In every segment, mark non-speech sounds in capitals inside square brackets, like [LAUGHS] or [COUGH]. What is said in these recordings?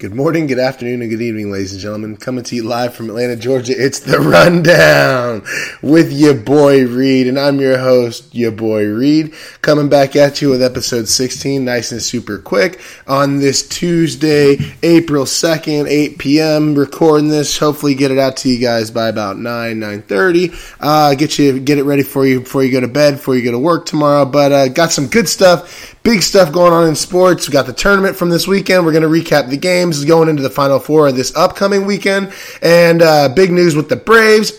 Good morning, good afternoon, and good evening, ladies and gentlemen. Coming to you live from Atlanta, Georgia. It's the rundown with your boy Reed, and I'm your host, your boy Reed. Coming back at you with episode 16, nice and super quick on this Tuesday, April 2nd, 8 p.m. Recording this. Hopefully, get it out to you guys by about 9, 9:30. Uh, get you get it ready for you before you go to bed, before you go to work tomorrow. But uh, got some good stuff big stuff going on in sports. We got the tournament from this weekend. We're going to recap the games going into the Final Four of this upcoming weekend. And uh, big news with the Braves.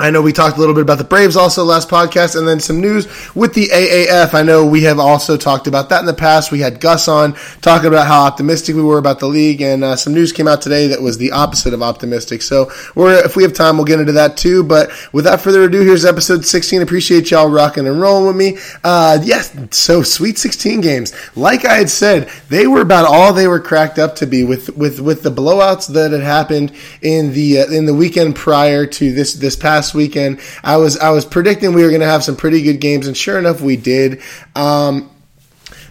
I know we talked a little bit about the Braves also last podcast, and then some news with the AAF. I know we have also talked about that in the past. We had Gus on talking about how optimistic we were about the league, and uh, some news came out today that was the opposite of optimistic. So, if we have time, we'll get into that too. But without further ado, here's episode 16. Appreciate y'all rocking and rolling with me. Uh, yes, so Sweet 16 games, like I had said, they were about all they were cracked up to be with with with the blowouts that had happened in the uh, in the weekend prior to this this past last weekend. I was I was predicting we were going to have some pretty good games, and sure enough, we did. Um,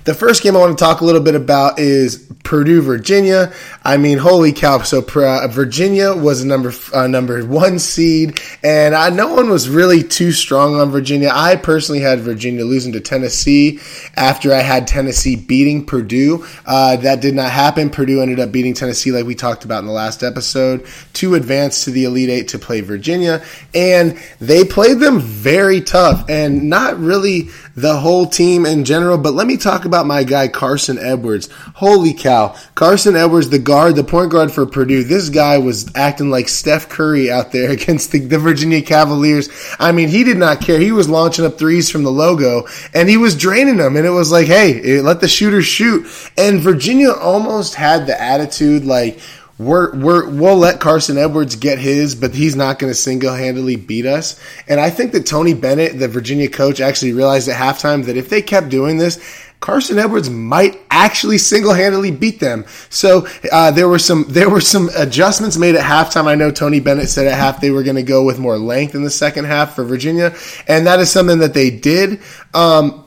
the first game I want to talk a little bit about is Purdue, Virginia. I mean, holy cow! So uh, Virginia was a number uh, number one seed, and I, no one was really too strong on Virginia. I personally had Virginia losing to Tennessee after I had Tennessee beating Purdue. Uh, that did not happen. Purdue ended up beating Tennessee, like we talked about in the last episode, to advance to the Elite Eight to play Virginia, and they played them very tough, and not really the whole team in general. But let me talk about my guy Carson Edwards. Holy cow. Carson Edwards, the guard, the point guard for Purdue. This guy was acting like Steph Curry out there [LAUGHS] against the, the Virginia Cavaliers. I mean, he did not care. He was launching up threes from the logo and he was draining them. And it was like, hey, let the shooters shoot. And Virginia almost had the attitude like, we're, we're, we'll let Carson Edwards get his, but he's not going to single handedly beat us. And I think that Tony Bennett, the Virginia coach, actually realized at halftime that if they kept doing this, Carson Edwards might actually single-handedly beat them. So uh, there were some [LAUGHS] there were some adjustments made at halftime. I know Tony Bennett said at half they were going to go with more length in the second half for Virginia, and that is something that they did. Um,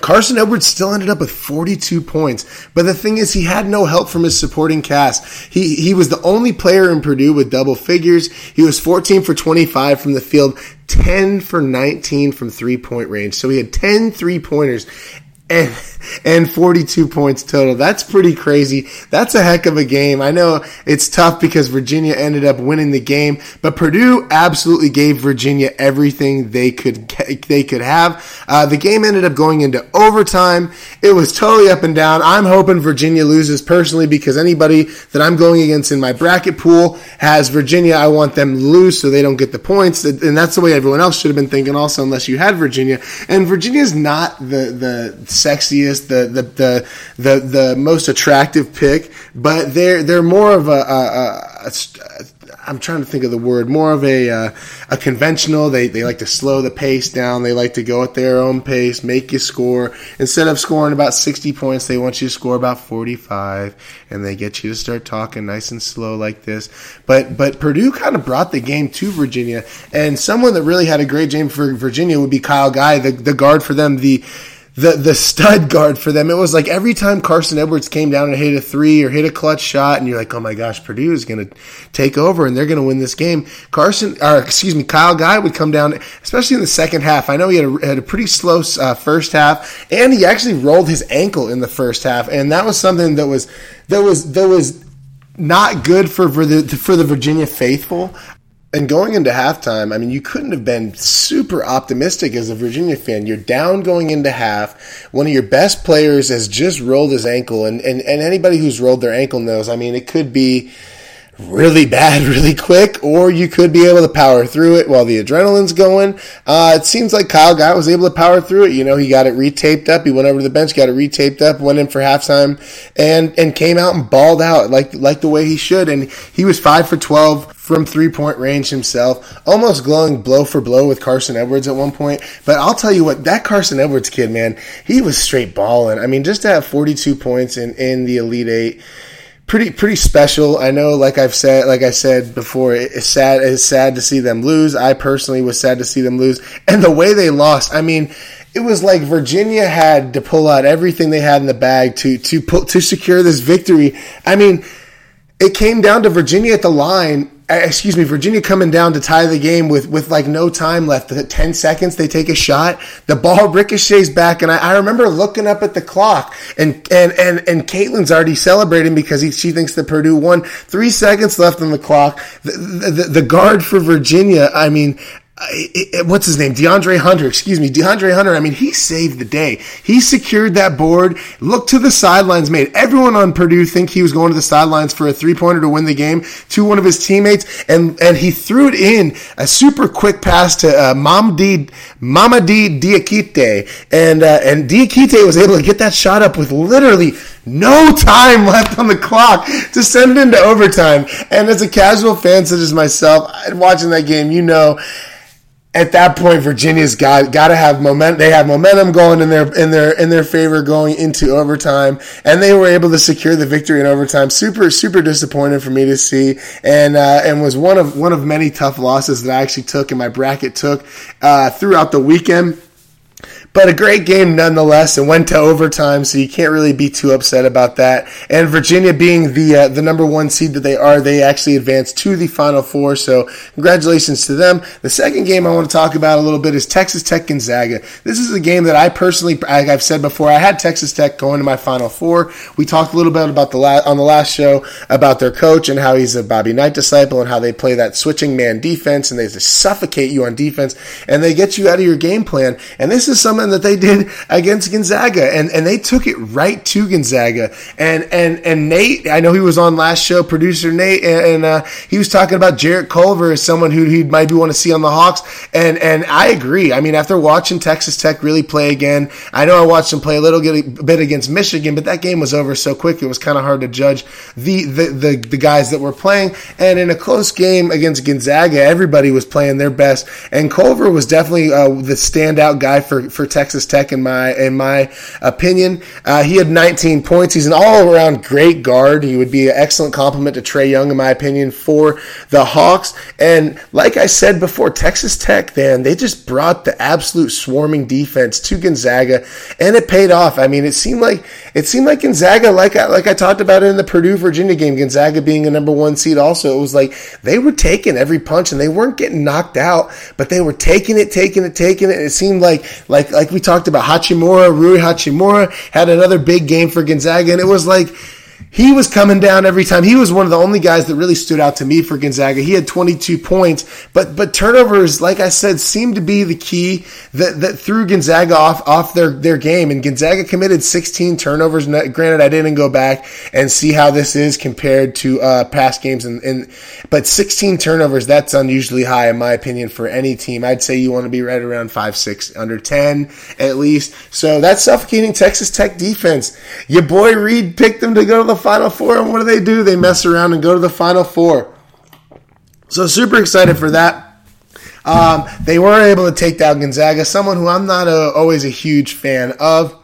Carson Edwards still ended up with 42 points, but the thing is, he had no help from his supporting cast. He he was the only player in Purdue with double figures. He was 14 for 25 from the field, 10 for 19 from three point range. So he had 10 three pointers, and and 42 points total. That's pretty crazy. That's a heck of a game. I know it's tough because Virginia ended up winning the game, but Purdue absolutely gave Virginia everything they could they could have. Uh, the game ended up going into overtime. It was totally up and down. I'm hoping Virginia loses personally because anybody that I'm going against in my bracket pool has Virginia. I want them lose so they don't get the points, and that's the way everyone else should have been thinking. Also, unless you had Virginia, and Virginia's not the the sexiest, the the the the, the most attractive pick, but they're they're more of a, I'm trying to think of the word, more of a uh, a conventional. They they like to slow the pace down. They like to go at their own pace, make you score. Instead of scoring about 60 points, they want you to score about 45, and they get you to start talking nice and slow like this. But but Purdue kind of brought the game to Virginia, and someone that really had a great game for Virginia would be Kyle Guy, the the guard for them. The the the stud guard for them. It was like every time Carson Edwards came down and hit a three or hit a clutch shot, and you're like, oh my gosh, Purdue is going to take over and they're going to win this game. Carson, or excuse me, Kyle Guy would come down, especially in the second half. I know he had a, had a pretty slow uh, first half, and he actually rolled his ankle in the first half, and that was something that was that was that was not good for, for the for the Virginia faithful. And going into halftime, I mean, you couldn't have been super optimistic as a Virginia fan. You're down going into half. One of your best players has just rolled his ankle, and, and, and anybody who's rolled their ankle knows, I mean, it could be really bad [LAUGHS] really quick, or you could be able to power through it while the adrenaline's going. Uh, it seems like Kyle Guy was able to power through it. You know, he got it retaped up. He went over to the bench, got it retaped up, went in for halftime, and and came out and balled out like like the way he should. And he was five for twelve from three point range himself, almost glowing blow for blow with Carson Edwards at one point. But I'll tell you what, that Carson Edwards kid, man, he was straight balling. I mean, just to have 42 points in, in the Elite Eight, pretty pretty special. I know, like I've said, like I said before, it's sad. It's sad to see them lose. I personally was sad to see them lose, and the way they lost. I mean, it was like Virginia had to pull out everything they had in the bag to to pull, to secure this victory. I mean it came down to Virginia at the line Uh, excuse me, Virginia coming down to tie the game with, with like no time left. 10 seconds, they take a shot. The ball [LAUGHS] ricochets back. And I, I remember looking up at the clock and, and, and, and Caitlin's already celebrating because he, she thinks that Purdue won. Three seconds left on the clock. The, the, the guard for Virginia, I mean, what's his name? DeAndre Hunter, excuse me, DeAndre Hunter. I mean, he saved the day. He secured that board, looked to the sidelines, made everyone on Purdue think he was going to the sidelines for a three pointer to win the game to one of his teammates, and and he threw it in a super quick pass to uh, Mamadi Mamadi Diakite, and uh, and Diakite was able to get that shot up with literally no time left on the clock to send it into overtime. And as a casual fan such as myself, watching that game, you know at that point, Virginia's got got to have momentum. They have momentum going in their in their in their favor going into overtime, and they were able to secure the victory in overtime. Super super disappointed for me to see, and uh, and was one of one of many tough losses that I actually took in my bracket took uh, throughout the weekend. But a great game nonetheless, and went to overtime, so you can't really be too upset about that. And Virginia being the uh, the number one seed that they are, they actually advanced to the Final Four. So congratulations to them. The second game I want to talk about a little bit is Texas Tech Gonzaga. This is a game that I personally, like I've said before, I had Texas Tech going to my Final Four. We talked a little bit about the la- on the last show about their coach and how he's a Bobby Knight disciple and how they play that switching man defense and they just suffocate you on defense and they get you out of your game plan. And this is some that they did against Gonzaga, and and they took it right to Gonzaga. And and and Nate, I know he was on last show, producer Nate, and, and uh, he was talking about Jarrett Culver as someone who he might be want to see on the Hawks, and and I agree. I mean, after watching Texas Tech really play again, I know I watched them play a little bit against Michigan, but that game was over so quick it was kind of hard to judge the, the the the guys that were playing. And in a close game against Gonzaga, everybody was playing their best, and Culver was definitely uh, the standout guy for for Texas Tech in my in my opinion. Uh, he had 19 points. He's an all around great guard. He would be an excellent complement to Trae Young in my opinion for the Hawks. And like I said before, Texas Tech, then they just brought the absolute swarming defense to Gonzaga, and it paid off. I mean, it seemed like it seemed like Gonzaga, like I, like I talked about in the Purdue Virginia game, Gonzaga being a number one seed. Also, it was like they were taking every punch and they weren't getting knocked out, but they were taking it, taking it, taking it. It seemed like like like we talked about Hachimura, Rui Hachimura had another big game for Gonzaga, and it was like he was coming down every time. He was one of the only guys that really stood out to me for Gonzaga. He had 22 points, but but turnovers, like I said, seemed to be the key that, that threw Gonzaga off off their their game. And Gonzaga committed 16 turnovers. Granted, I didn't go back and see how this is compared to uh, past games, and, and but 16 turnovers that's unusually high in my opinion for any team. I'd say you want to be right around five six under 10 at least. So that's suffocating Texas Tech defense. Your boy Reed picked them to go the Final Four, and what do they do? They mess around and go to the Final Four. So super excited for that. Um, they were able to take down Gonzaga, someone who I'm not a, always a huge fan of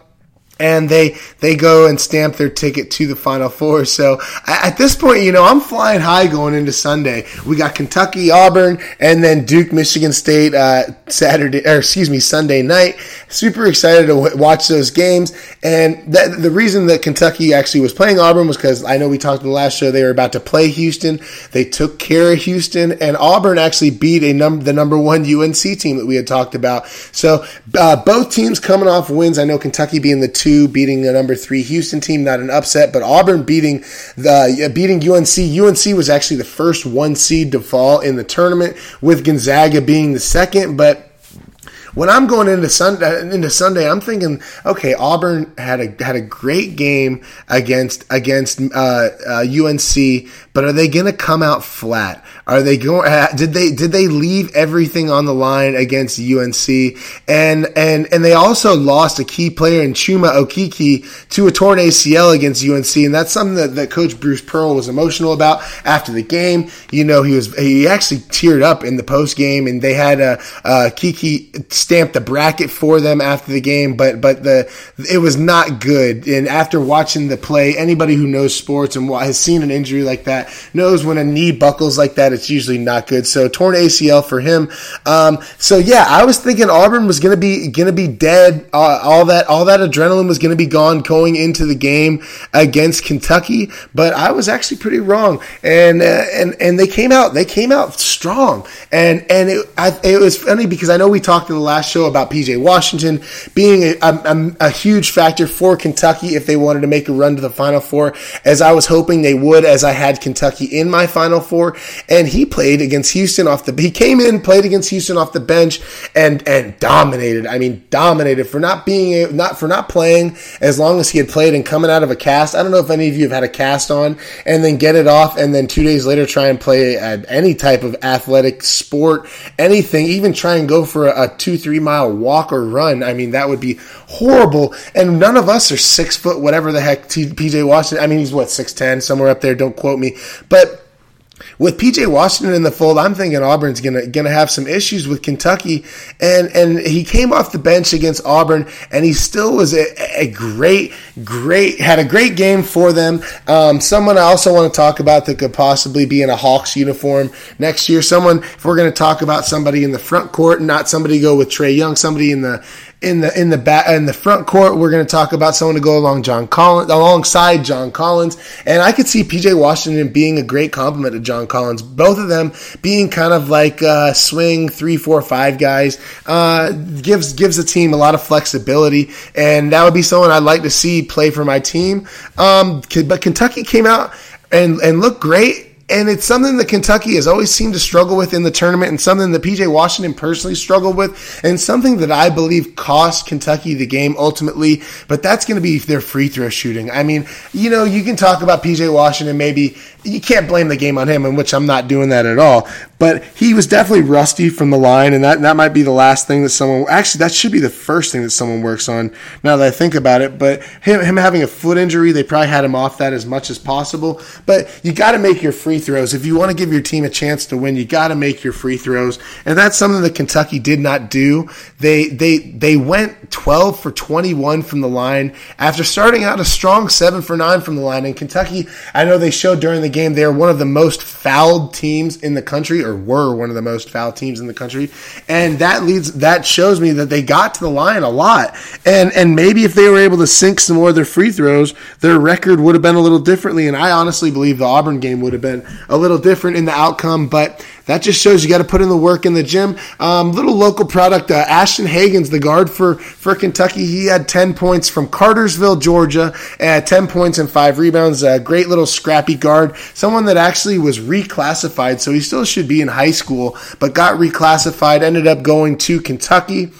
and they they go and stamp their ticket to the final four. So at this point you know i'm flying high going into sunday. We got kentucky auburn and then duke michigan state uh, saturday or excuse me sunday night. Super excited to w- watch those games. And the reason that kentucky actually was playing auburn was because i know we talked in the last show they were about to play houston. They took care of houston and auburn actually beat a num- the number one unc team that we had talked about. So uh, both teams coming off wins. I know kentucky being the two, beating the number three Houston team, not an upset, but Auburn beating the uh, beating UNC. UNC was actually the first one seed to fall in the tournament, with Gonzaga being the second, but when I'm going into Sunday, into Sunday, I'm thinking, okay, Auburn had a had a great game against against uh, uh, UNC, but are they going to come out flat? Are they going? Did they did they leave everything on the line against UNC? And and and they also lost a key player in Chuma Okeke to a torn ACL against UNC, and that's something that, that Coach Bruce Pearl was emotional about after the game. You know, he was he actually teared up in the post game, and they had a, a Kiki stamp the bracket for them after the game, but but the it was not good. And after watching the play, anybody who knows sports and has seen an injury like that knows when a knee buckles like that, it's usually not good. So torn ACL for him. Um, so yeah, I was thinking Auburn was gonna be gonna be dead. Uh, all that all that adrenaline was gonna be gone going into the game against Kentucky, but I was actually pretty wrong. And uh, and and they came out they came out strong. And and it I, it was funny because I know we talked in the last show about PJ Washington being a, a, a huge factor for Kentucky if they wanted to make a run to the Final Four, as I was hoping they would, as I had Kentucky in my Final Four. And he played against Houston off the. He came in, played against Houston off the bench, and and dominated. I mean, dominated for not being not for not playing as long as he had played and coming out of a cast. I don't know if any of you have had a cast on and then get it off, and then two days later try and play any type of athletic sport, anything, even try and go for a, a two three mile walk or run. I mean, that would be horrible. And none of us are six foot, whatever the heck PJ Washington. I mean, he's what six ten, somewhere up there. Don't quote me, but with PJ Washington in the fold, I'm thinking Auburn's gonna gonna have some issues with Kentucky, and and he came off the bench against Auburn, and he still was a, a great, great had a great game for them. Um, someone I also want to talk about that could possibly be in a Hawks uniform next year. Someone if we're to talk about somebody in the front court, not somebody go with Trae Young, somebody in the in the in the back in the front court, we're going to talk about someone to go along John Collins alongside John Collins, and I could see PJ Washington being a great complement to John Collins. Both of them being kind of like uh, swing three, four, five guys uh, gives gives the team a lot of flexibility, and that would be someone I'd like to see play for my team. Um, but Kentucky came out and and looked great and it's something that Kentucky has always seemed to struggle with in the tournament, and something that PJ Washington personally struggled with, and something that I believe cost Kentucky the game ultimately. But that's going to be their free throw shooting. I mean, you know, you can talk about PJ Washington maybe you can't blame the game on him, in which I'm not doing that at all. But he was definitely rusty from the line, and that, that might be the last thing that someone actually that should be the first thing that someone works on. Now that I think about it, but him him having a foot injury, they probably had him off that as much as possible. But you got to make your free throws if you want to give your team a chance to win. You got to make your free throws, and that's something that Kentucky did not do. They they they went 12 for 21 from the line after starting out a strong seven for nine from the line. And Kentucky, I know they showed during the game they're one of the most fouled teams in the country, or were one of the most fouled teams in the country, and that leads that shows me that they got to the line a lot, and and maybe if they were able to sink some more of their free throws, their record would have been a little differently, and I honestly believe the Auburn game would have been a little different in the outcome, but that just shows you got to put in the work in the gym. Um, little local product, uh, Ashton Hagans, the guard for, for Kentucky, he had 10 points from Cartersville, Georgia, uh, 10 points and five rebounds. A great little scrappy guard, someone that actually was reclassified, so he still should be in high school, but got reclassified, ended up going to Kentucky.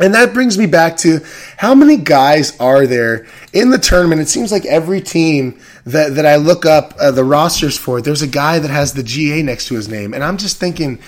And that brings me back to how many guys are there in the tournament? It seems like every team that, that I look up uh, the rosters for, there's a guy that has the GA next to his name. And I'm just thinking,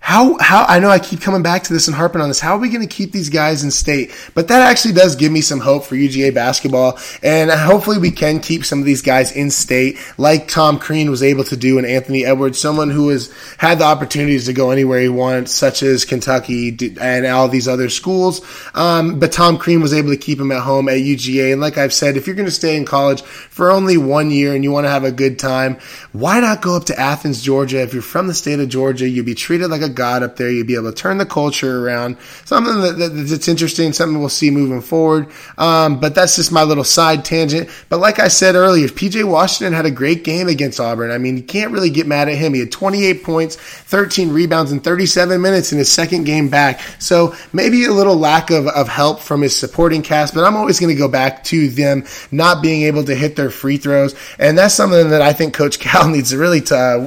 how how I know I keep coming back to this and harping on this. How are we going to keep these guys in state? But that actually does give me some hope for UGA basketball, and hopefully we can keep some of these guys in state, like Tom Crean was able to do, and Anthony Edwards, someone who has had the opportunities to go anywhere he wants, such as Kentucky and all these other schools. Um, but Tom Crean was able to keep him at home at UGA, and like I've said, if you're going to stay in college for only one year and you want to have a good time, why not go up to Athens, Georgia? If you're from the state of Georgia, you'd be treated like a God up there. You'd be able to turn the culture around. Something that, that, that's interesting, something we'll see moving forward. Um, but that's just my little side tangent. But like I said earlier, PJ Washington had a great game against Auburn. I mean, you can't really get mad at him. He had 28 points, 13 rebounds in 37 minutes in his second game back. So maybe a little lack of, of help from his supporting cast, but I'm always going to go back to them not being able to hit their free throws. And that's something that I think Coach Cal [LAUGHS] needs to really t-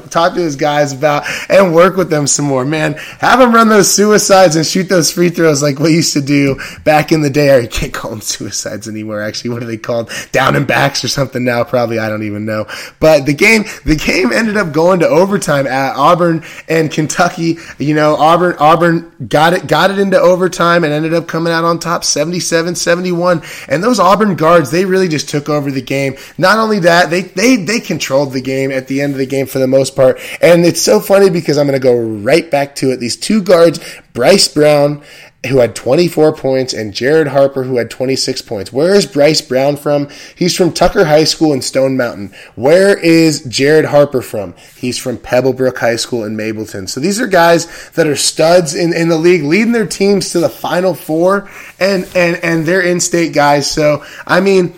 talk to his guys about and work with them some more man. Have them run those suicides and shoot those free throws like we used to do back in the day. You can't call them suicides anymore. Actually, what are they called? Down and backs or something now? Probably. I don't even know. But the game, the game ended up going to overtime at Auburn and Kentucky. You know, Auburn, Auburn got it, got it into overtime and ended up coming out on top 77, 71. And those Auburn guards, they really just took over the game. Not only that, they, they, they controlled the game at the end of the game for the most part. And it's so funny because I'm going to go right back back to it. These two guards, Bryce Brown who had 24 points, and Jared Harper, who had 26 points. Where is Bryce Brown from? He's from Tucker High School in Stone Mountain. Where is Jared Harper from? He's from Pebblebrook High School in Mableton. So these are guys that are studs in, in the league, leading their teams to the Final Four, and, and, and they're in state guys. So, I mean,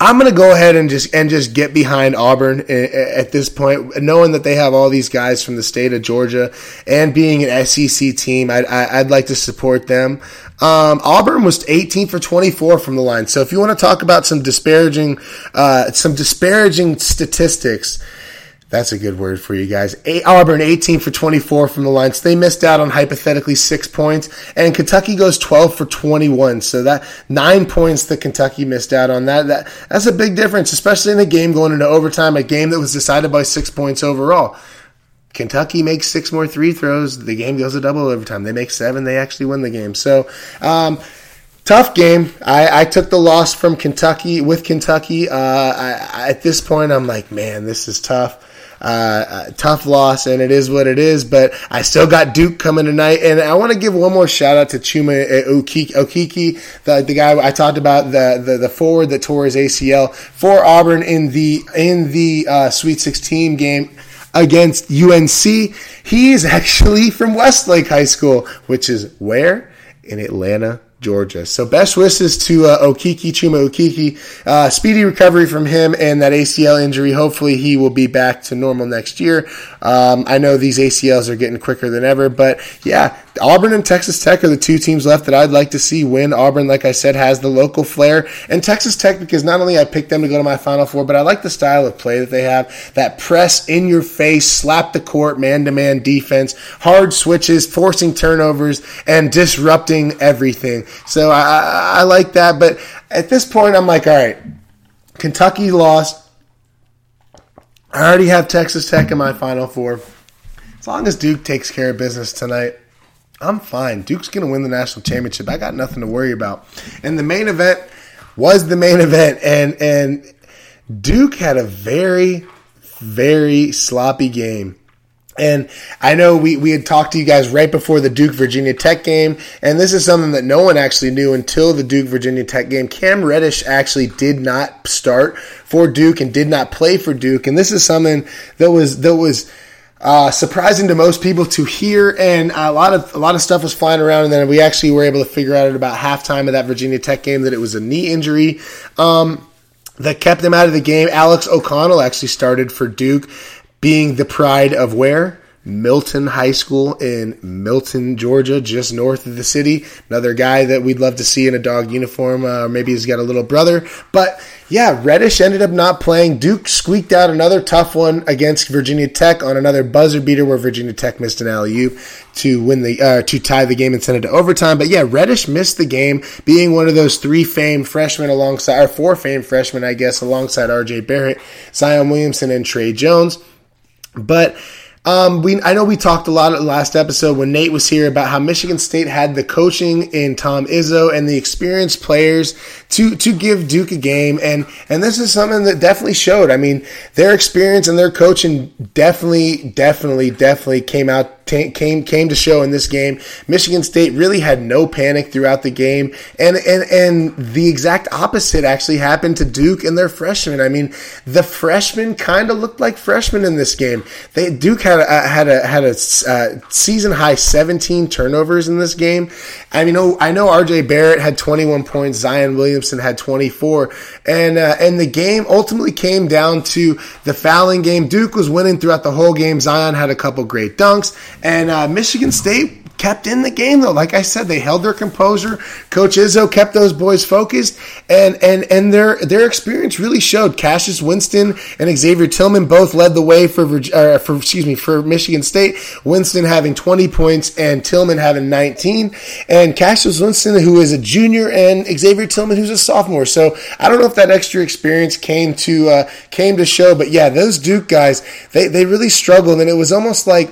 I'm going to go ahead and just and just get behind Auburn at this point, knowing that they have all these guys from the state of Georgia and being an SEC team. I'd, I'd like to support them. Um, Auburn was 18 for 24 from the line. So if you want to talk about some disparaging, uh, some disparaging statistics, that's a good word for you guys. Auburn 18 for 24 from the line. So they missed out on hypothetically six points. And Kentucky goes 12 for 21. So that nine points that Kentucky missed out on. That, that That's a big difference, especially in a game going into overtime, a game that was decided by six points overall. Kentucky makes six more three throws. The game goes to double overtime. They make seven. They actually win the game. So, um, tough game. I, I, took the loss from Kentucky with Kentucky. Uh, I, at this point, I'm like, man, this is tough. Uh, tough loss, and it is what it is. But I still got Duke coming tonight, and I want to give one more shout out to Chuma Okiki, Okeke, the, the guy I talked about, the, the, the forward that tore his ACL for Auburn in the in the uh, Sweet 16 game against UNC. He is [LAUGHS] actually from Westlake High School, which is where in Atlanta, Georgia. So best wishes to uh, Okeke Chuma Okiki. Uh, speedy recovery from him and that ACL injury. Hopefully he will be back to normal next year. Um, I know these ACLs are getting quicker than ever, but yeah, Auburn and Texas Tech are the two teams left that I'd like to see win. Auburn, like I said, has the local flair, and Texas Tech because not only I picked them to go to my Final Four, but I like the style of play that they have. That press in your face, slap the court, man to man defense, hard switches, forcing turnovers, and disrupting everything. So I, I, like that, but at this point, I'm like, all right, Kentucky lost. I already have Texas Tech in my Final Four. As long as Duke takes care of business tonight, I'm fine. Duke's going to win the national championship. I got nothing to worry about. And the main event was the main event, and and Duke had a very very sloppy game. And I know we, we had talked to you guys right before the Duke Virginia Tech game, and this is something that no one actually knew until the Duke Virginia Tech game. Cam Reddish actually did not start for Duke and did not play for Duke, and this is something that was that was uh, surprising to most people to hear, and a lot of a lot of stuff was flying around, and then we actually were able to figure out at about halftime of that Virginia Tech game that it was a knee injury. Um, that kept them out of the game. Alex O'Connell actually started for Duke being the pride of where? Milton High School in Milton, Georgia, just north of the city. Another guy that we'd love to see in a dog uniform. Uh, maybe he's got a little brother. But yeah, Reddish ended up not playing. Duke squeaked out another tough one against Virginia Tech on another buzzer beater where Virginia Tech missed an alley oop to win the uh, to tie the game and send it to overtime. But yeah, Reddish missed the game, being one of those three famed freshmen alongside, or four famed freshmen, I guess, alongside R.J. Barrett, Zion Williamson, and Tre Jones. But um, we I know we talked a lot at last episode when Nate was here about how Michigan State had the coaching in Tom Izzo and the experienced players to to give Duke a game, and and this is something that definitely showed. I mean, their experience and their coaching definitely, definitely, definitely came out came came to show in this game. Michigan State really had no panic throughout the game, and and and the exact opposite actually happened to Duke and their freshmen. I mean, the freshmen kind of looked like freshmen in this game. They Duke had a, had a had a uh, season high 17 turnovers in this game. I mean, oh, I know R.J. Barrett had 21 points, Zion Williamson had 24, and uh, and the game ultimately came down to the fouling game. Duke was winning throughout the whole game. Zion had a couple great dunks. And uh, Michigan State kept in the game though. Like I said, they held their composure. Coach Izzo kept those boys focused, and and and their their experience really showed. Cassius Winston and Xavier Tillman both led the way for uh, for excuse me for Michigan State. Winston having 20 points and Tillman having 19, and Cassius Winston who is a junior and Xavier Tillman who's a sophomore. So I don't know if that extra experience came to uh, came to show, but yeah, those Duke guys they they really struggled, and it was almost like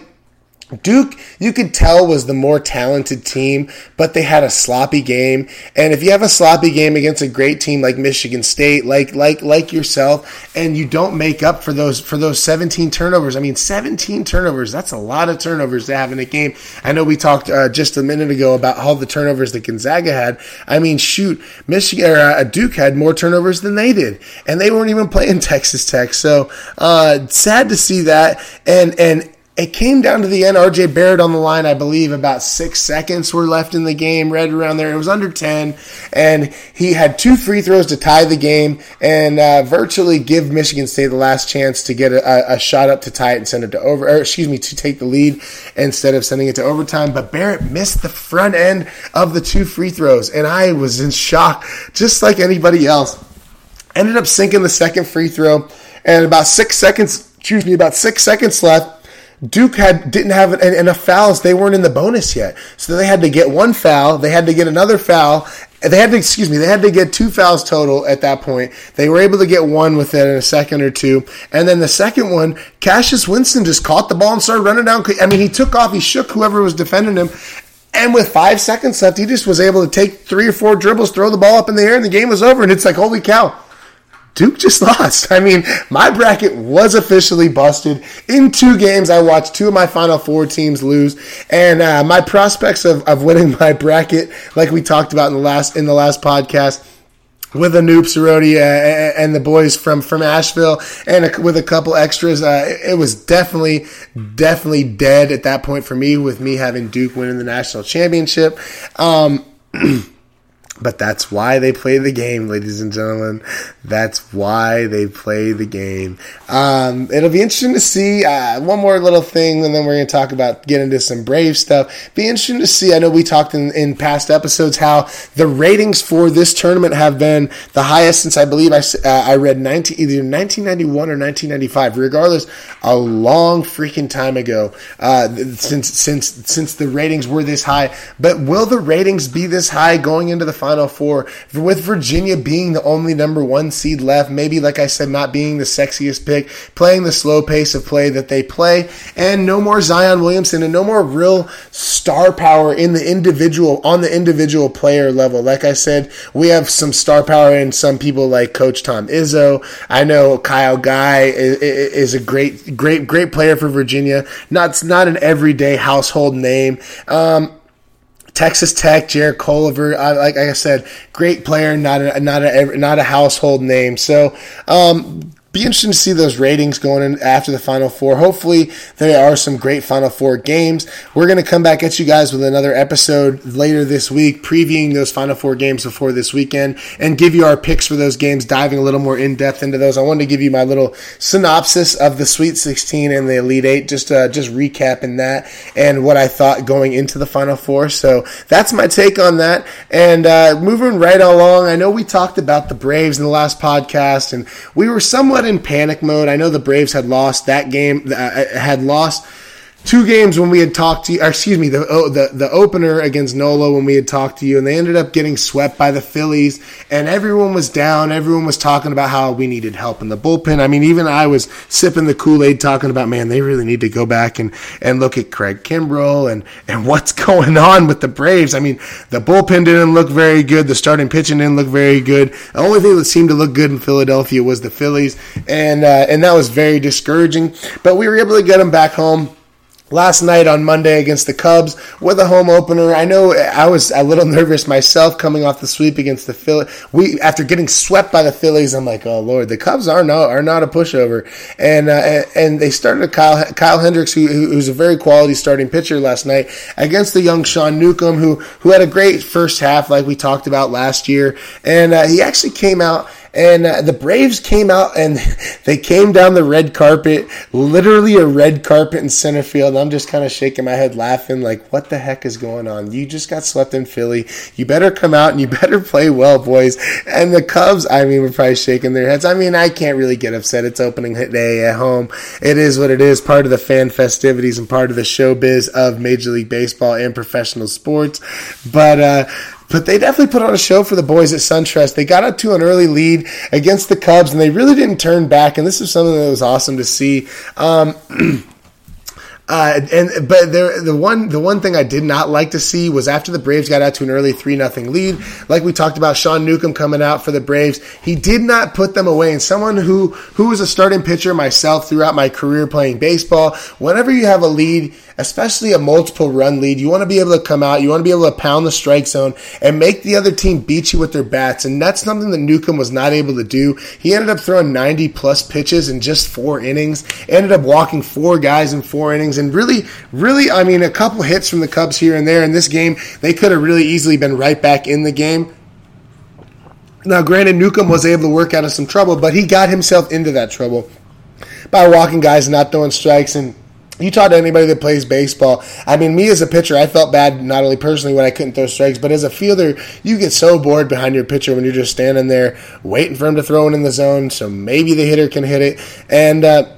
Duke, you could tell, was the more talented team, but they had a sloppy game. And if you have a sloppy game against a great team like Michigan State, like like like yourself, and you don't make up for those for those 17 turnovers, I mean, 17 turnovers, that's a lot of turnovers to have in a game. I know we talked uh, just a minute ago about all the turnovers that Gonzaga had. I mean, shoot, Michigan or uh, Duke had more turnovers than they did, and they weren't even playing [LAUGHS] Texas Tech. So uh, sad to see that. And and it came down to the end. RJ Barrett on the line, I believe, about six seconds were left in the game, right around there. It was under 10, and he had two free throws to tie the game and uh, virtually give Michigan State the last chance to get a, a, shot up to tie it and send it to over, or excuse me, to take the lead instead of sending it to overtime. But Barrett missed the front end of the two free throws, and I was in shock, just like anybody else. Ended up sinking the second free throw, and about six seconds, excuse me, about six seconds left Duke had didn't have enough fouls. They weren't in the bonus yet, so they had to get one foul. They had to get another foul. They had to excuse me. They had to get two fouls total at that point. They were able to get one within a second or two, and then the second one, Cassius Winston just caught the ball and started running down. I mean, he took off. He shook whoever was defending him, and with five seconds left, he just was able to take three or four dribbles, throw the ball up in the air, and the game was over. And it's like, holy cow! Duke just [LAUGHS] lost. I mean, my bracket was officially busted. In two games, I watched two of my Final Four teams lose, and uh, my prospects of, of winning [LAUGHS] my bracket, like we talked about in the last in the last podcast, with Anoop Sarodi uh, and the boys from from Asheville, and a, with a couple extras, uh, it was definitely definitely dead at that point for me. With me having Duke winning the national championship. Um, [CLEARS THROAT] But that's why they play the game, ladies and gentlemen. That's why they play the game. Um, it'll be interesting to see. Uh, one more little thing, and then we're going to talk about get into some Brave stuff. Be interesting to see. I know we talked in, in past episodes how the ratings for this tournament have been the highest since I believe I, uh, I read 19, either 1991 or 1995. Regardless, a long freaking time ago uh, since since since the ratings were this high. But will the ratings be this high going into the Final Four. With Virginia being the only number one seed left, maybe, like I said, not being the sexiest pick, playing the slow pace of play that they play, and no more Zion Williamson and no more real star power in the individual, on the individual player level. Like I said, we have some star power in some people like Coach Tom Izzo. I know Kyle Guy is, a great, great, great player for Virginia. Not, not an everyday household name. Um, Texas Tech, Jarrett Culver, I, like, like, I said, great player, not a not a not a household name. So um, be interesting to see those ratings going in after the Final Four. Hopefully, there are some great Final Four games. We're going to come back at you guys with another episode later this week, previewing those Final Four games before this weekend, and give you our picks for those games, diving a little more in depth into those. I wanted to give you my little synopsis of the Sweet 16 and the Elite Eight, just uh, just recapping that and what I thought going into the Final Four. So that's my take on that. And uh, moving right along, I know we talked about the Braves in the last podcast, and we were somewhat in panic mode. I know the Braves had lost that game, uh, had lost two games when we had talked to you, excuse me, the, oh, the the opener against Nola when we had talked to you, and they ended up getting swept by the Phillies, and everyone was down. Everyone was talking about how we needed help in the bullpen. I mean, even I was sipping the Kool Aid, talking about, man, they really need to go back and and look at Craig Kimbrel and and [LAUGHS] what's going on with the Braves. I mean, the bullpen didn't look very good. The starting pitching didn't look very good. The only thing that seemed to look good in Philadelphia was the Phillies, and uh, and that was very discouraging. But we were able to get them back home last night on Monday against the Cubs with a home opener. I know I was a little [LAUGHS] nervous myself coming off the sweep against the Phillies. We after getting swept by the Phillies, I'm like, oh lord, the Cubs are not are not a pushover. And uh, and they started Kyle Kyle Hendricks, who, who's a very quality starting pitcher last night against the young Sean Newcomb, who who had a great first half, like we talked about last year, and uh, he actually came out and uh, the Braves came out and [LAUGHS] they came down the red carpet, literally a red carpet in center field. I'm just kind of shaking my head laughing, like, what the heck is going on? You just got swept in Philly. You better come out and you [LAUGHS] better play well, boys. And the Cubs, I mean, were probably shaking their heads. I mean, I can't really get upset. It's opening day at home. It is what it is, part of the fan festivities and part of the showbiz of Major League Baseball and professional sports. But, uh, but they definitely put on a show for the boys at SunTrust. They got up to an early lead against the Cubs, and they really didn't turn back. And this is something that was awesome to see. Um, [CLEARS THROAT] Uh, and but there, the one the one thing I did not like to see was after the Braves got out to an early three nothing lead, like we talked about, Sean Newcomb coming out for the Braves, he did not put them away. And someone who who was a starting pitcher myself throughout my career playing baseball, whenever you have a lead, especially a multiple run lead, you want to be able to come out, you want to be able to pound the strike zone and make the other team beat you with their bats. And that's something that Newcomb was not able to do. He ended up throwing 90 plus pitches in just four innings, ended up walking four guys in four innings, and really, really, I mean, a couple hits from the Cubs here and there in this game, they could have really easily been right back in the game. Now, granted, Newcomb was able to work out of some trouble, but he got himself into that trouble by walking guys and not throwing strikes and you talk to anybody that plays baseball. I mean, me as a pitcher, I felt bad not only personally when I couldn't throw strikes, but as a fielder, you get so bored behind your pitcher when you're just standing there waiting for him to throw it in the zone. So maybe the hitter can hit it. And uh,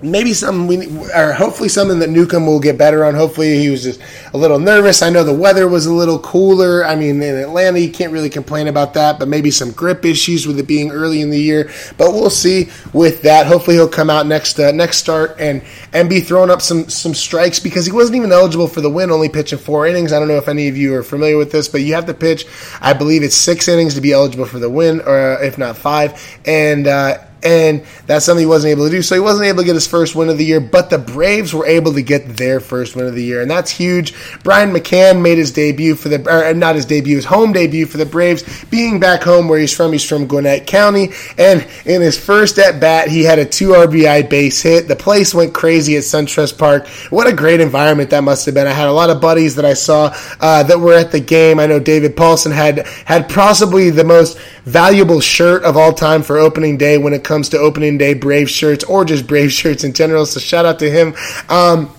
maybe something we or hopefully something that Newcomb will get better on. Hopefully he was just a little nervous. I know the weather was a little cooler. I mean, in Atlanta you can't really complain about that, but maybe some grip issues with it being early in the year. But we'll see with that. Hopefully he'll come out next uh, next start and and be throwing up some some strikes because he wasn't even eligible for the win, only pitching four innings. I don't know if any of you are familiar with this, but you have to pitch. I believe it's six innings to be eligible for the win, or if not five, and. Uh, and that's something he wasn't able to do. So he wasn't able to get his first win of the year, but the Braves were able to get their first win of the year, and that's huge. Brian McCann made his debut for the, or not his debut, his home debut for the Braves, being back home where he's from. He's from Gwinnett County, and in his first at bat, he had a two RBI base hit. The place went crazy at SunTrust Park. What a great environment that must have been. I had a lot of buddies that I saw uh, that were at the game. I know David Paulson had had possibly the most valuable shirt of all time for opening day when it comes to opening day Brave shirts or just Brave [LAUGHS] shirts in general. So shout out to him. Um,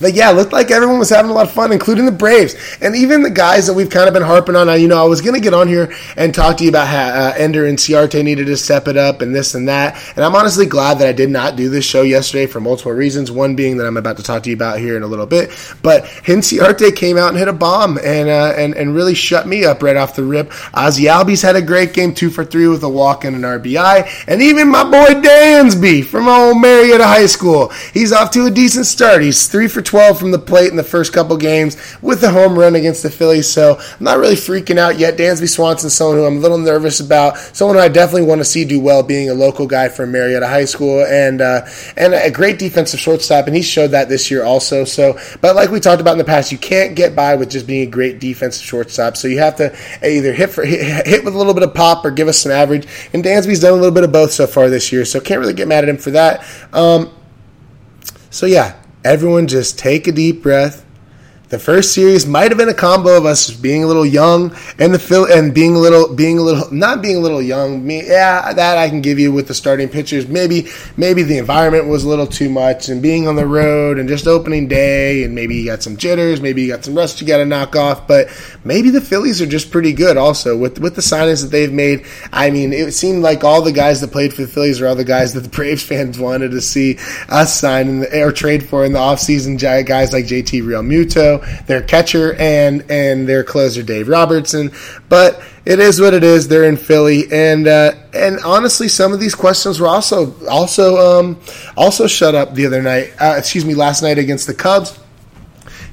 but yeah, it looked like everyone was having a lot of fun, including the Braves and even the guys that we've kind of been harping on. You know, I was going to get on here and talk to you about how uh, Ender Inciarte needed to step it up and this and that. And I'm honestly glad that I did not do this show yesterday for multiple reasons. One being that I'm about to talk to you about here in a little bit. But Inciarte came out and hit a bomb and uh, and and really shut me up right off the rip. Ozzie Albies had a great game, two for three with a walk and an RBI, and even my boy Dansby from old Marietta High School, he's off to a decent start. He's three for 12 from the plate in the first couple games with the home run against the Phillies. So I'm not really freaking out yet. Dansby Swanson, someone who I'm a little nervous about, someone who I definitely want to see do well, being a local guy from Marietta High School, and uh, and a great defensive shortstop, and he showed that this year also. So, but like we talked about in the past, you can't get by with just being a great defensive shortstop. So you have to either hit for hit, hit with a little bit of pop or give us some average. And Dansby's done a little bit of both so far this year, so can't really get mad at him for that. Um, so yeah, everyone just take a deep breath. The first series might have been a combo of us being a little young and the Phil and being a little being a little not being a little young. Me, yeah, that I can give you with the starting pitchers. Maybe maybe the environment was a little too much and being on the road and just opening day and maybe you got some jitters, maybe you got some rust you got to knock off. But maybe the Phillies are just pretty good also with with the signings that they've made. I mean, it seemed like all the guys that played for the Phillies are all the guys that the [LAUGHS] Braves fans wanted to see us sign the, or trade for in the offseason. Guys like JT Realmuto their catcher and and their closer Dave Robertson. But it is what it is. They're in Philly, and uh, and honestly, some of these questions were also also um, also shut up the other night. Uh, excuse me, last night against the Cubs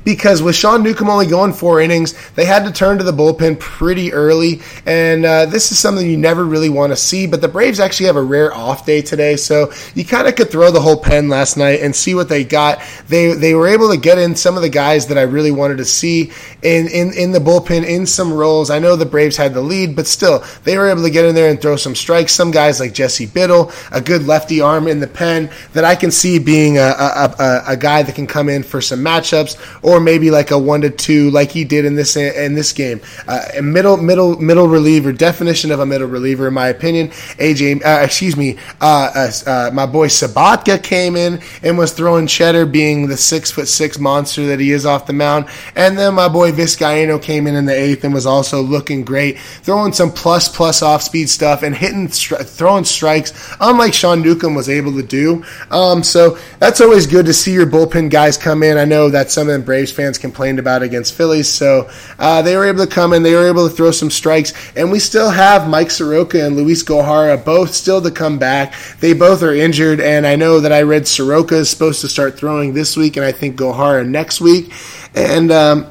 because with Sean Newcomb only going four innings, they had to turn to the bullpen pretty early, and uh, this is something you never really want to see. But the Braves actually have a rare off day today, so you kind of could throw the whole pen last night and see what they got. They they were able to get in some of the guys that I really wanted to see in in, in the bullpen in some roles. I know the Braves had the lead, but still they were able to get in there and throw some strikes. Some guys like Jesse Biddle, a good lefty arm in the pen that I can see being a, a, a, a guy that can come in for some matchups or or maybe like a one to two, like he did in this in this game. Uh, a middle middle middle reliever definition of a middle reliever, in my opinion. AJ, uh, excuse me, uh, uh, uh, my boy Sobotka came in and was throwing cheddar, being the six foot six monster that he is off the mound. And then my boy Vizcaino came in in the eighth and was also looking great, throwing some plus plus off speed stuff and hitting stri- throwing strikes, unlike Sean Newcomb was able to do. Um, so that's always good to see your bullpen guys come in. I know that's some of the Braves Fans complained about against Phillies. So uh, they were able to come in, they were able to throw some strikes, and we still have Mike Soroka and Luis Gohara both still to come back. They both are injured, and I know that I read Soroka is supposed to start throwing this week, and I think Gohara next week. And um,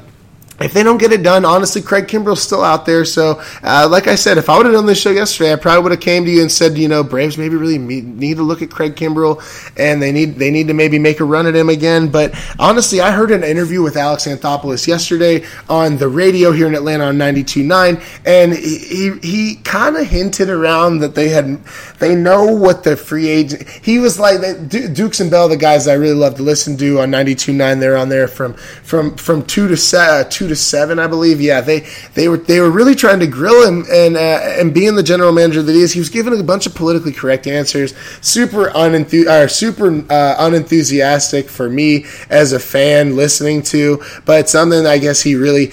if they don't get it done, honestly, Craig Kimbrel's still out there. So, uh, like I said, if I would have done this show yesterday, I probably would have came to you and said, you know, Braves maybe really need to look at Craig Kimbrel, and they need they need to maybe make a run at him again. But honestly, I heard an interview with Alex Anthopoulos yesterday on the radio here in Atlanta on 92.9, and he he, kind of hinted around that they had they know what the free agent. He was like Dukes and Bell, the guys I really love to listen to on 92.9. They're on there from from from two to uh, two to seven, I believe. Yeah, they they were they were really trying to grill him, and uh, and being the general manager that he is, he was giving a bunch of politically correct answers, super unenthu- or super uh, unenthusiastic for me as a fan listening to, but something I guess he really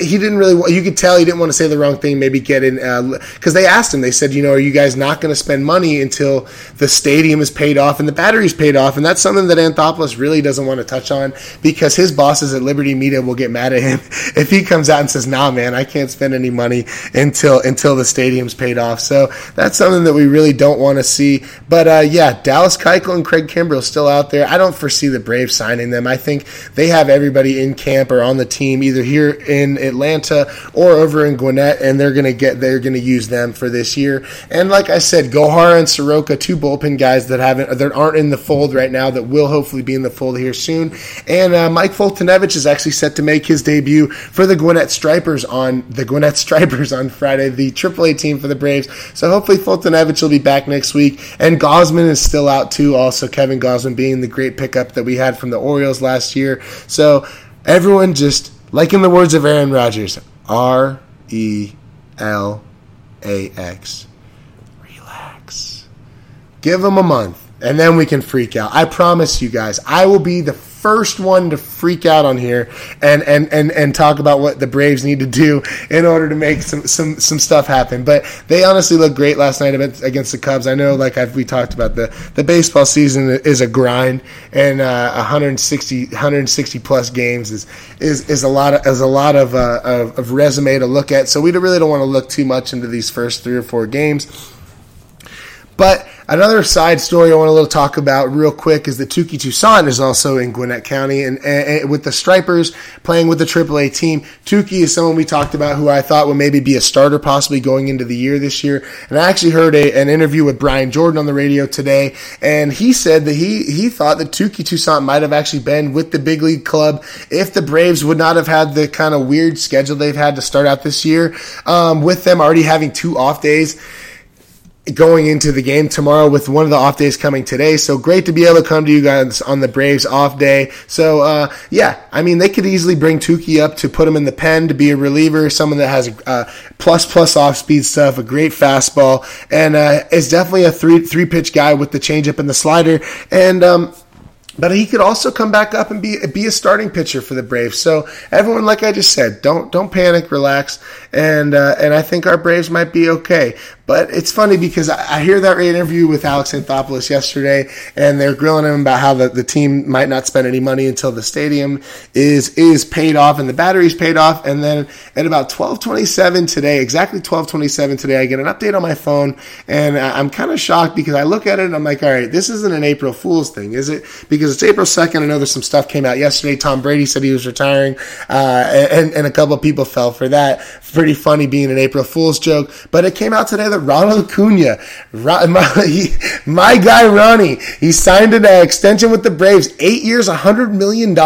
he didn't really you could tell he didn't want to say the wrong thing, maybe get in because uh, they asked him, they said, you know, are you guys not going to spend money until the stadium is paid off and the battery's paid off, and that's something that Anthopoulos really doesn't want to touch on because his bosses at Liberty Media will get mad mad at him if he comes out and says, "Nah, man, I can't spend any money until until the stadium's paid off." So that's something that we really don't want to see. But uh, yeah, Dallas Keuchel and Craig Kimbrel still out there. I don't foresee the Braves signing them. I think they have everybody in camp or on the team, either here in Atlanta or over in Gwinnett, and they're gonna get they're gonna use them for this year. And like I said, Gohara and Soroka, two bullpen guys that haven't that aren't in the fold right now, that will hopefully be in the fold here soon. And uh, Mike Foltynewicz is actually set to make his his debut for the Gwinnett Stripers on the Gwinnett [LAUGHS] Stripers on Friday, the AAA team for the Braves. So hopefully Foltynewicz will be back next week. And Gausman is still out too. Also, Kevin Gausman being the great pickup that we had from the Orioles last year. So everyone just like in the words of Aaron Rodgers, R E L A X. Relax. Give them a month and then we can freak out. I promise you guys, I will be the first one to freak out on here and, and, and, and talk about what the Braves need to do in order to make some, some, some stuff happen. But they honestly looked great last night against the Cubs. I know, like I've, we talked about, the, the baseball season is a grind, and uh, 160, 160 plus games is, is, is a lot of, is a lot of, uh, of, of resume to look at. So we really don't want to look too much into these first three or four games. But Another side story I want to talk about real quick is that Touki Toussaint is also in Gwinnett County and, and, and, with the Stripers playing with the AAA team. Touki is someone we talked about who I thought would maybe be a starter possibly going into the year this year. And I actually heard a, an interview with Brian Jordan on the radio today, and he said that he he thought that Touki Toussaint might have actually been with the big league club if the Braves would not have had the kind of weird schedule they've had to start out this year, um, with them already having two off days going into the game tomorrow with one of the off days coming today. So great to be able to come to you guys on the Braves off day. So uh, yeah, I mean they could easily bring Touki up to put him in the pen to be a reliever, someone that has uh, plus plus off speed stuff, a great fastball, and uh, is definitely a three three pitch guy with the changeup and the slider. And um, but he could also come back up and be be a starting pitcher for the Braves. So everyone, like I just said, don't don't panic, relax, and uh, and I think our Braves might be okay. But it's funny because I, hear that interview with Alex Anthopoulos yesterday, and they're grilling him about how the, the team might not spend any money until the stadium is is paid off and the battery's paid off. And then at about twelve twenty seven today, exactly twelve twenty seven today, I get an update on my phone, and I'm kind of shocked because I look at it and I'm like, all right, this isn't an April Fool's thing, is it? Because it's April second. I know there's some stuff came out yesterday. Tom Brady said he was retiring, uh, and and a couple of people fell for that. Pretty funny being an April Fool's joke, but it came out today that Ronald Acuna, [LAUGHS] my, he, my guy Ronnie, he signed an extension with the Braves, eight years, $100 million.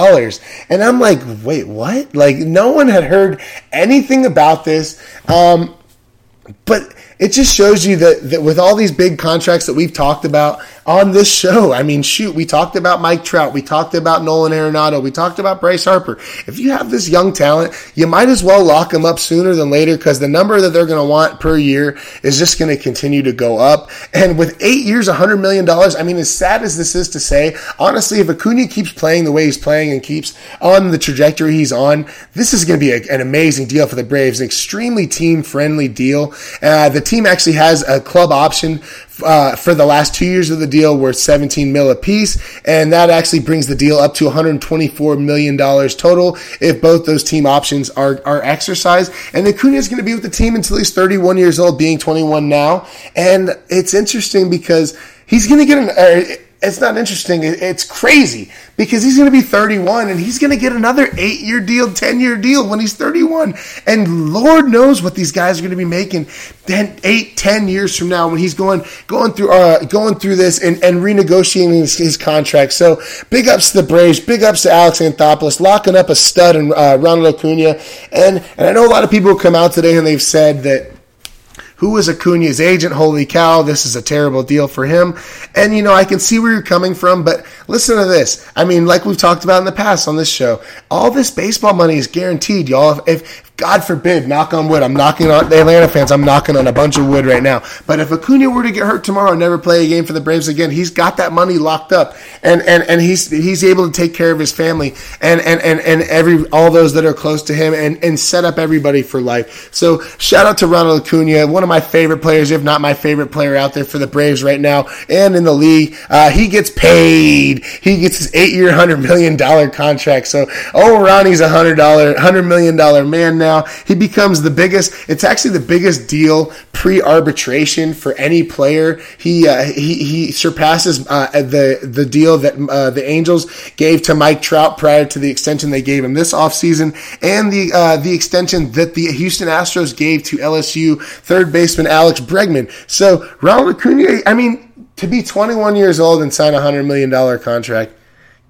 And I'm like, wait, what? Like, no one had heard anything about this. Um, but it just shows you that, that with all these big contracts that we've talked about on this show, I mean, shoot, we talked about Mike Trout, we talked about Nolan Arenado, we talked about Bryce Harper. If you have this young talent, you might as well lock them up sooner than later because the number that they're going to want per year is just going to continue to go up. And with eight years, $100 million, I mean, as sad as this is to say, honestly, if Acuna keeps playing the way he's playing and keeps on the trajectory he's on, this is going to be a, an amazing deal for the Braves, an extremely team friendly deal. Uh, the team actually has a club option uh, for the last two years of the deal worth 17 mil apiece, and that actually brings the deal up to 124 million dollars total if both those team options are are exercised. And Acuna is going to be with the team until he's 31 years old, being 21 now. And it's interesting because he's going to get an. Uh, it's not interesting. It's crazy because he's going to be 31 and he's going to get another eight year deal, 10 year deal when he's 31. And Lord knows what these guys are going to be making 10, eight, 10 years from now when he's going, going through, uh, going through this and, and renegotiating his, his, contract. So big ups to the Braves, big ups to Alex Anthopoulos, locking up a stud in uh, Ronald Acuna. And, and I know a lot of people come out today and they've said that who was Acuna's agent? Holy cow, this is a terrible deal for him. And, you know, I can see where you're coming from, but listen to this. I mean, like we've talked about in the past on this show, all this baseball money is guaranteed, y'all. If, God forbid, knock on wood. I'm knocking on the Atlanta fans. I'm knocking on a bunch of wood right now. But if Acuna were to get hurt tomorrow and never play a game for the Braves again, he's got that money locked up, and and, and he's he's able to take care of his family and and and, and every all those that are close to him and and set up everybody for life. So shout out to Ronald Acuna, one of my favorite players, if not my favorite player out there for the Braves right now and in the league. Uh, he gets paid. He gets his eight year, hundred million dollar contract. So oh, Ronnie's a hundred dollar, hundred million dollar man now now. He becomes the biggest. It's actually the biggest deal pre-arbitration for any player. He uh, he he surpasses uh, the the deal that uh, the Angels gave to Mike Trout prior to the extension they gave him this offseason and the uh, the extension that the Houston Astros gave to LSU third baseman Alex Bregman. So Ronald Acuna, I mean, to be 21 years old and sign a hundred million dollar contract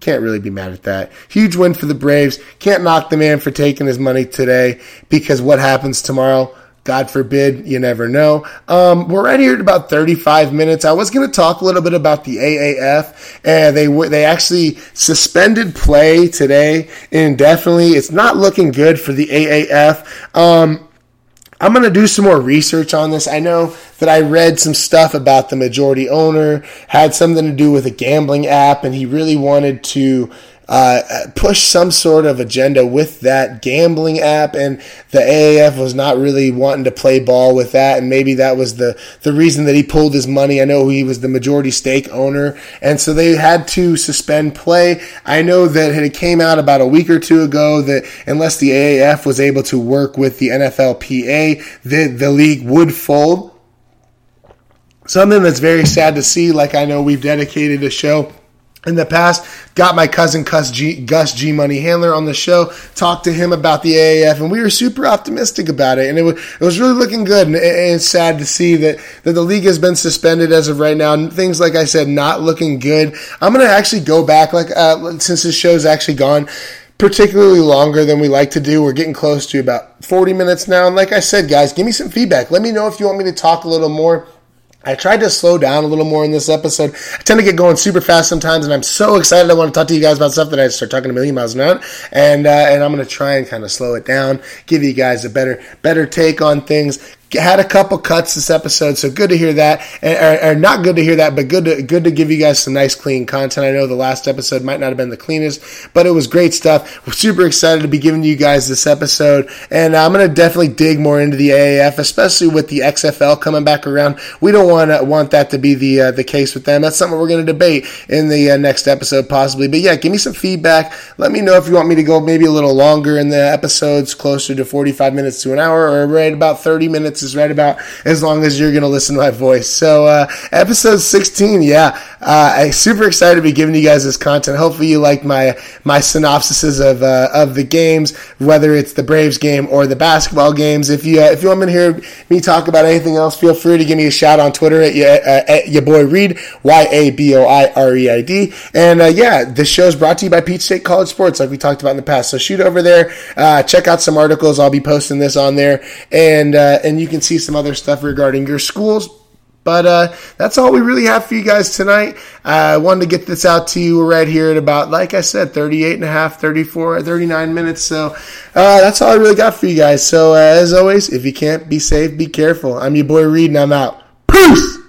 can't really be mad at that. Huge win for the Braves. Can't knock the man for taking his money today because what happens tomorrow? God forbid, you never know. Um, we're right here at about 35 minutes. I was going to talk a little bit about the AAF, and they they actually suspended play today indefinitely. It's not looking good for the AAF. Um, I'm going to do some more research on this. I know that I read some stuff about the majority owner, had something to do with a gambling app, and he really wanted to uh, push some sort of agenda with that gambling app, and the AAF was not really wanting to play ball with that, and maybe that was the the reason that he pulled his money. I know he was the majority stake owner, and so they had to suspend play. I know that it came out about a week or two ago that unless the AAF was able to work with the NFLPA, the the league would fold. Something that's very sad to see. Like I know we've dedicated a show in the past. Got my cousin Gus G, Gus G Money Handler on the show, talked to him about the AAF, and we were super optimistic about it. And it was, it was really looking good. And, it's sad to see that, that the league has been suspended as of right now. And things, like I said, not looking good. I'm going to actually go back, like, uh, since this show's actually gone particularly longer than we like to do. We're getting close to about 40 minutes now. And like I said, guys, give me some feedback. Let me know if you want me to talk a little more I tried to slow down a little more in this episode. I tend to get going super fast sometimes, and I'm so excited. I want to talk to you guys about stuff that I start talking a million miles an hour, and uh, and I'm going to try and kind of slow it down, give you guys a better better take on things had a couple cuts this episode, so good to hear that. Or, or, not good to hear that, but good to good to give you guys some nice clean content. I know the last episode might not have been the cleanest, but it was great stuff. We're super excited to be giving you guys this episode, and I'm gonna definitely dig more into the AAF, especially with the XFL coming back around. We don't want to want that to be the uh, the case with them. That's something we're gonna debate in the uh, next episode possibly. But yeah, give me some feedback. Let me know if you want me to go maybe a little longer in the episodes, closer to 45 minutes to an hour, or right about 30 minutes is right about as long as you're going to listen to my voice. So, uh, episode 16, yeah, uh, I'm super excited to be giving you guys this content. Hopefully, you like my my synopsises of uh, of the games, whether it's the Braves game or the basketball games. If you uh, if you want to hear me talk about anything else, feel free to give me a shout on Twitter at, uh, at your boy Reid Y A B O I R E I D. And uh, yeah, this show is brought to you by Peach State College Sports, like we talked about in the past. So shoot over there, uh, check out some articles. I'll be posting this on there, and and you can see some other stuff regarding your schools. But uh, that's all we really have for you guys tonight. I wanted to get this out to you right here at about, like I said, 38 and a half, 34, 39 minutes. So uh, that's all I really got for you guys. So uh, as always, if you can't be safe, be careful. I'm your boy Reid and I'm out. Peace!